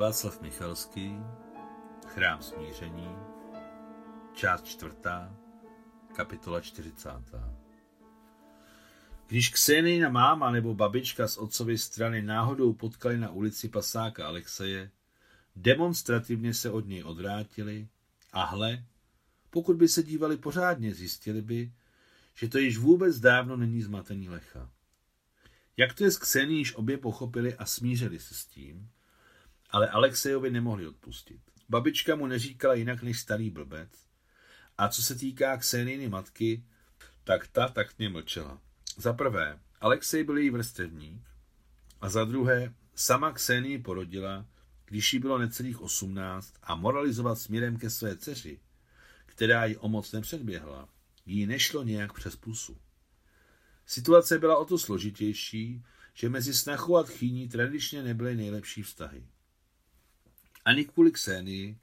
Václav Michalský, Chrám smíření, část čtvrtá, kapitola čtyřicátá. Když Ksenina máma nebo babička z otcovy strany náhodou potkali na ulici pasáka Alexeje, demonstrativně se od něj odvrátili a hle, pokud by se dívali pořádně, zjistili by, že to již vůbec dávno není zmatený Lecha. Jak to je s Ksení, již obě pochopili a smířili se s tím, ale Alexejovi nemohli odpustit. Babička mu neříkala jinak než starý blbec. A co se týká Kseniny matky, tak ta taktně mlčela. Za prvé, Alexej byl její vrstevník a za druhé, sama Ksenii porodila, když jí bylo necelých osmnáct a moralizovat směrem ke své dceři, která ji o moc nepředběhla, jí nešlo nějak přes pusu. Situace byla o to složitější, že mezi snachou a tchýní tradičně nebyly nejlepší vztahy. Ani kvůli Ksénii,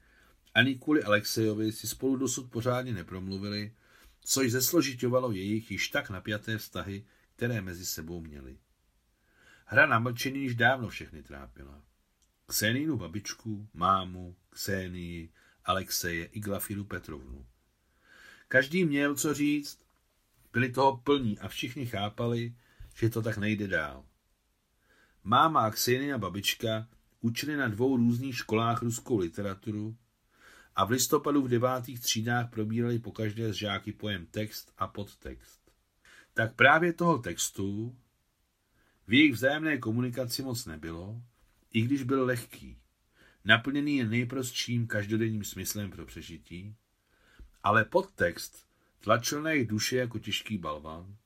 ani kvůli Alexejovi si spolu dosud pořádně nepromluvili, což zesložitovalo jejich již tak napjaté vztahy, které mezi sebou měli. Hra na mlčení již dávno všechny trápila. Kséninu babičku, mámu, Ksénii, Alexeje i Glafiru Petrovnu. Každý měl co říct, byli toho plní a všichni chápali, že to tak nejde dál. Máma a Ksenia babička učili na dvou různých školách ruskou literaturu a v listopadu v devátých třídách probírali po každé z žáky pojem text a podtext. Tak právě toho textu v jejich vzájemné komunikaci moc nebylo, i když byl lehký, naplněný jen nejprostším každodenním smyslem pro přežití, ale podtext tlačil na jejich duše jako těžký balvan,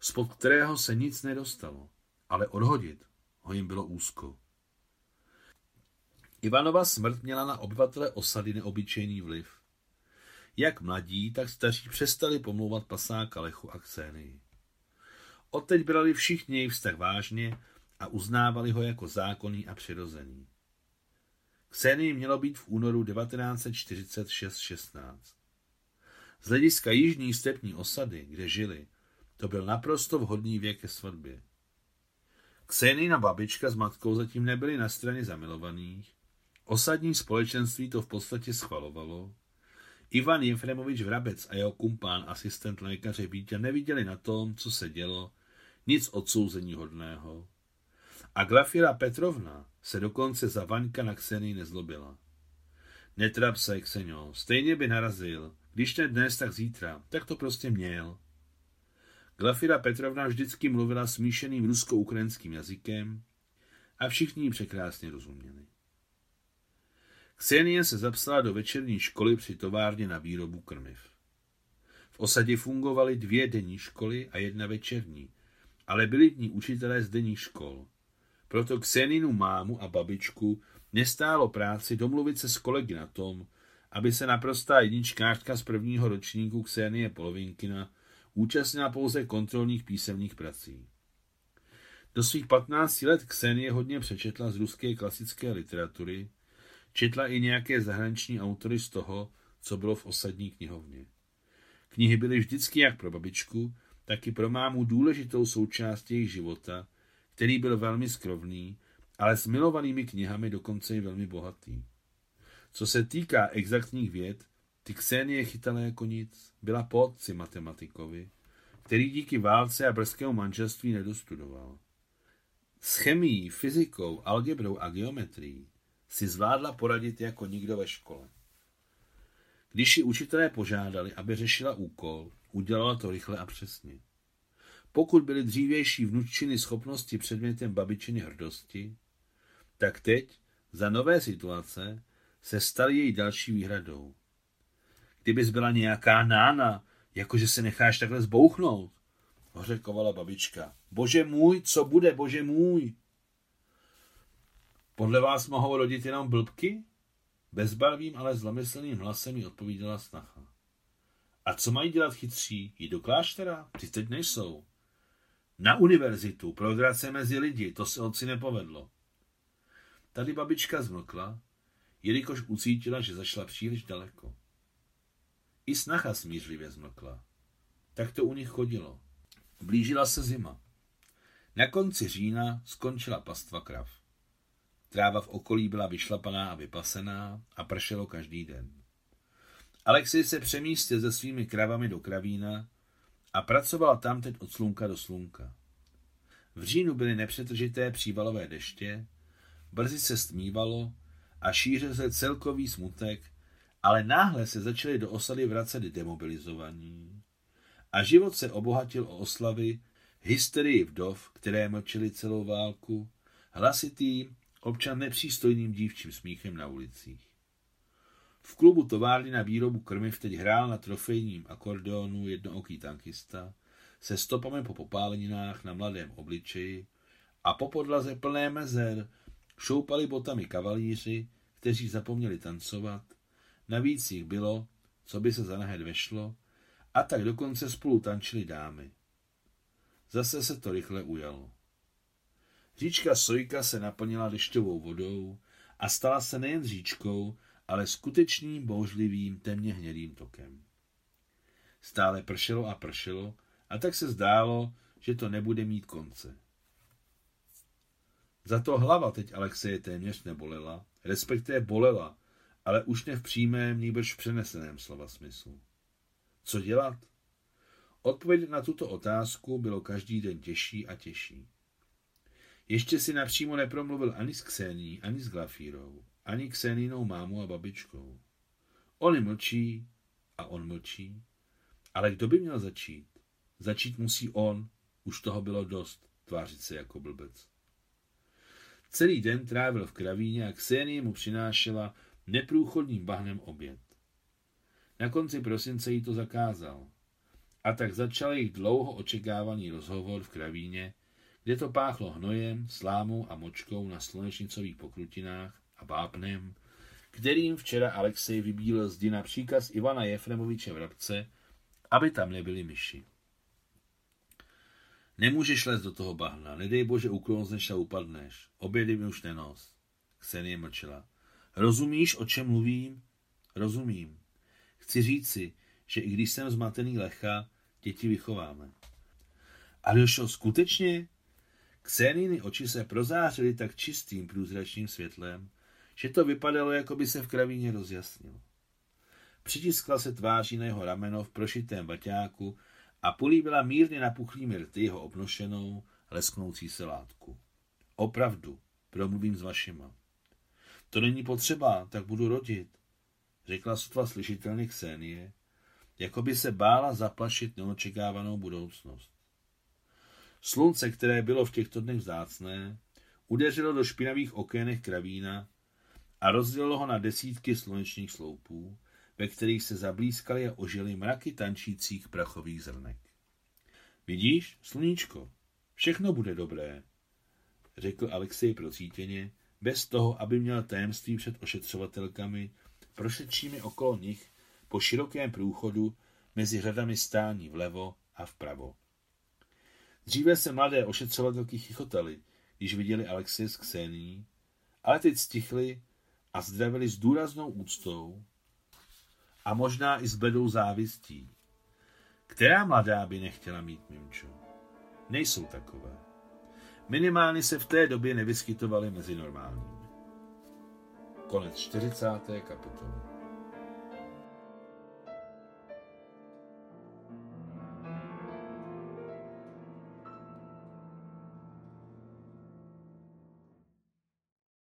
spod kterého se nic nedostalo, ale odhodit ho jim bylo úzko. Ivanova smrt měla na obyvatele osady neobyčejný vliv. Jak mladí, tak staří přestali pomlouvat pasáka Lechu a Ksénii. Odteď brali všichni jejich vztah vážně a uznávali ho jako zákonný a přirozený. Ksénii mělo být v únoru 1946-16. Z hlediska jižní stepní osady, kde žili, to byl naprosto vhodný věk ke svatbě. Ksenina babička s matkou zatím nebyly na straně zamilovaných, osadní společenství to v podstatě schvalovalo, Ivan Jefremovič Vrabec a jeho kumpán, asistent lékaře Vítě, neviděli na tom, co se dělo, nic odsouzení hodného. A Glafira Petrovna se dokonce za Vaňka na Kseny nezlobila. Netrap se, Kseňo, stejně by narazil, když ne dnes, tak zítra. Tak to prostě měl. Glafira Petrovna vždycky mluvila smíšeným rusko-ukrajinským jazykem a všichni ji překrásně rozuměli. Ksenie se zapsala do večerní školy při továrně na výrobu krmiv. V osadě fungovaly dvě denní školy a jedna večerní, ale byli dní učitelé z denních škol. Proto Kseninu mámu a babičku nestálo práci domluvit se s kolegy na tom, aby se naprostá jedničkářka z prvního ročníku Ksenie Polovinkina účastnila pouze kontrolních písemných prací. Do svých 15 let Ksenie hodně přečetla z ruské klasické literatury, četla i nějaké zahraniční autory z toho, co bylo v osadní knihovně. Knihy byly vždycky jak pro babičku, tak i pro mámu důležitou součástí jejich života, který byl velmi skrovný, ale s milovanými knihami dokonce i velmi bohatý. Co se týká exaktních věd, ty Ksenie chytala jako nic, byla po otci matematikovi, který díky válce a brzkému manželství nedostudoval. S chemií, fyzikou, algebrou a geometrií si zvládla poradit jako nikdo ve škole. Když ji učitelé požádali, aby řešila úkol, udělala to rychle a přesně. Pokud byly dřívější vnučiny schopnosti předmětem babičiny hrdosti, tak teď, za nové situace, se stal její další výhradou. Kdybys byla nějaká nána, jakože se necháš takhle zbouchnout, hořekovala babička. Bože můj, co bude, bože můj? Podle vás mohou rodit jenom blbky? Bezbarvým, ale zlomyslným hlasem jí odpovídala snacha. A co mají dělat chytří? Jít do kláštera? Teď nejsou. Na univerzitu, pro se mezi lidi, to se otci nepovedlo. Tady babička zmlkla, jelikož ucítila, že zašla příliš daleko. I snacha smířlivě zmlkla. Tak to u nich chodilo. Blížila se zima. Na konci října skončila pastva krav. Tráva v okolí byla vyšlapaná a vypasená a pršelo každý den. Alexej se přemístil se svými kravami do kravína a pracoval tam teď od slunka do slunka. V říjnu byly nepřetržité přívalové deště, brzy se stmívalo a šířil se celkový smutek, ale náhle se začali do osady vracet demobilizovaní. A život se obohatil o oslavy, hysterii vdov, které mlčeli celou válku, hlasitý, občan nepřístojným dívčím smíchem na ulicích. V klubu továrny na výrobu krmiv teď hrál na trofejním akordeonu jednooký tankista se stopami po popáleninách na mladém obličeji a po podlaze plné mezer šoupali botami kavalíři, kteří zapomněli tancovat, navíc jich bylo, co by se za nahed vešlo, a tak dokonce spolu tančili dámy. Zase se to rychle ujalo. Říčka Sojka se naplnila dešťovou vodou a stala se nejen říčkou, ale skutečným bouřlivým temně hnědým tokem. Stále pršelo a pršelo a tak se zdálo, že to nebude mít konce. Za to hlava teď Alexeje téměř nebolela, respektive bolela, ale už ne v přímém, nýbrž v přeneseném slova smyslu. Co dělat? Odpověď na tuto otázku bylo každý den těžší a těžší. Ještě si napřímo nepromluvil ani s Ksení, ani s Glafírou, ani Ksenínou mámu a babičkou. Oni mlčí a on mlčí. Ale kdo by měl začít? Začít musí on, už toho bylo dost, tvářit se jako blbec. Celý den trávil v kravíně a Ksenie mu přinášela neprůchodným bahnem oběd. Na konci prosince jí to zakázal. A tak začal jejich dlouho očekávaný rozhovor v kravíně, kde to páchlo hnojem, slámou a močkou na slunečnicových pokrutinách a vápnem, kterým včera Alexej vybílil zdi na příkaz Ivana Jefremoviče Vrabce, aby tam nebyly myši. Nemůžeš lézt do toho bahna, nedej bože uklouzneš a upadneš. Obědy mi už nenos. Ksenie mlčela. Rozumíš, o čem mluvím? Rozumím. Chci říci, že i když jsem zmatený lecha, děti vychováme. A došlo skutečně? Kseniny oči se prozářily tak čistým průzračným světlem, že to vypadalo, jako by se v kravíně rozjasnilo. Přitiskla se tváří na jeho rameno v prošitém baťáku a políbila mírně napuchlými rty jeho obnošenou, lesknoucí se látku. Opravdu, promluvím s vašima. To není potřeba, tak budu rodit, řekla sotva slyšitelně Ksenie, jako by se bála zaplašit neočekávanou budoucnost. Slunce, které bylo v těchto dnech vzácné, udeřilo do špinavých okénech kravína a rozdělilo ho na desítky slunečních sloupů, ve kterých se zablízkaly a ožily mraky tančících prachových zrnek. Vidíš, sluníčko, všechno bude dobré, řekl Alexej procítěně, bez toho, aby měl tajemství před ošetřovatelkami, prošetčími okolo nich po širokém průchodu mezi řadami stání vlevo a vpravo. Dříve se mladé ošetřovatelky chichotaly, když viděli Alexej s Ksení, ale teď stichli a zdravili s důraznou úctou a možná i s bledou závistí. Která mladá by nechtěla mít Mimčo? Nejsou takové. Minimálně se v té době nevyskytovaly mezi normálními. Konec 40. kapitoly.